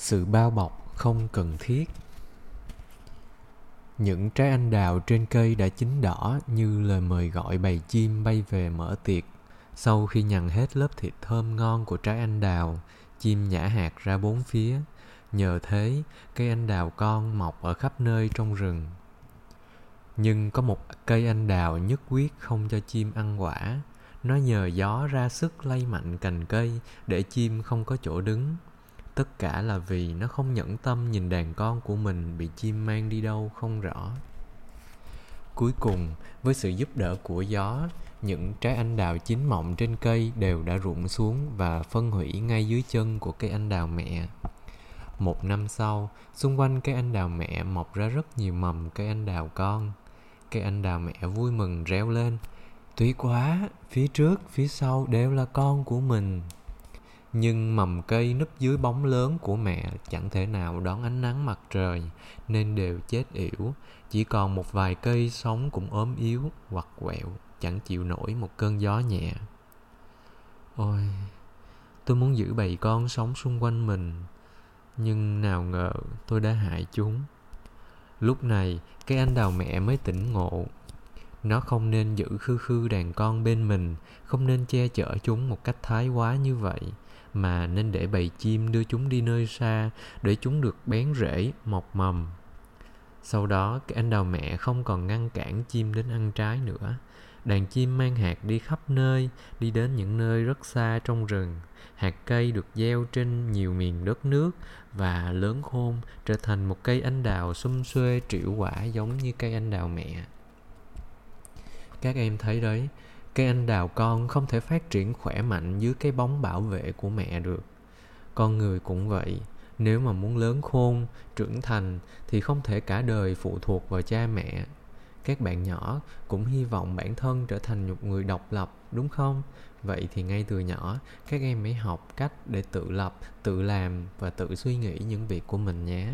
sự bao bọc không cần thiết. Những trái anh đào trên cây đã chín đỏ như lời mời gọi bầy chim bay về mở tiệc. Sau khi nhằn hết lớp thịt thơm ngon của trái anh đào, chim nhả hạt ra bốn phía. Nhờ thế, cây anh đào con mọc ở khắp nơi trong rừng. Nhưng có một cây anh đào nhất quyết không cho chim ăn quả. Nó nhờ gió ra sức lay mạnh cành cây để chim không có chỗ đứng tất cả là vì nó không nhẫn tâm nhìn đàn con của mình bị chim mang đi đâu không rõ. Cuối cùng, với sự giúp đỡ của gió, những trái anh đào chín mọng trên cây đều đã rụng xuống và phân hủy ngay dưới chân của cây anh đào mẹ. Một năm sau, xung quanh cây anh đào mẹ mọc ra rất nhiều mầm cây anh đào con. Cây anh đào mẹ vui mừng reo lên, tuyệt quá, phía trước, phía sau đều là con của mình nhưng mầm cây núp dưới bóng lớn của mẹ chẳng thể nào đón ánh nắng mặt trời, nên đều chết yểu. Chỉ còn một vài cây sống cũng ốm yếu hoặc quẹo, chẳng chịu nổi một cơn gió nhẹ. Ôi, tôi muốn giữ bầy con sống xung quanh mình, nhưng nào ngờ tôi đã hại chúng. Lúc này, cái anh đào mẹ mới tỉnh ngộ nó không nên giữ khư khư đàn con bên mình, không nên che chở chúng một cách thái quá như vậy, mà nên để bầy chim đưa chúng đi nơi xa để chúng được bén rễ, mọc mầm. Sau đó, cái anh đào mẹ không còn ngăn cản chim đến ăn trái nữa. Đàn chim mang hạt đi khắp nơi, đi đến những nơi rất xa trong rừng. Hạt cây được gieo trên nhiều miền đất nước và lớn khôn trở thành một cây anh đào xum xuê triệu quả giống như cây anh đào mẹ các em thấy đấy cây anh đào con không thể phát triển khỏe mạnh dưới cái bóng bảo vệ của mẹ được. Con người cũng vậy, nếu mà muốn lớn khôn, trưởng thành thì không thể cả đời phụ thuộc vào cha mẹ. Các bạn nhỏ cũng hy vọng bản thân trở thành một người độc lập, đúng không? Vậy thì ngay từ nhỏ, các em hãy học cách để tự lập, tự làm và tự suy nghĩ những việc của mình nhé.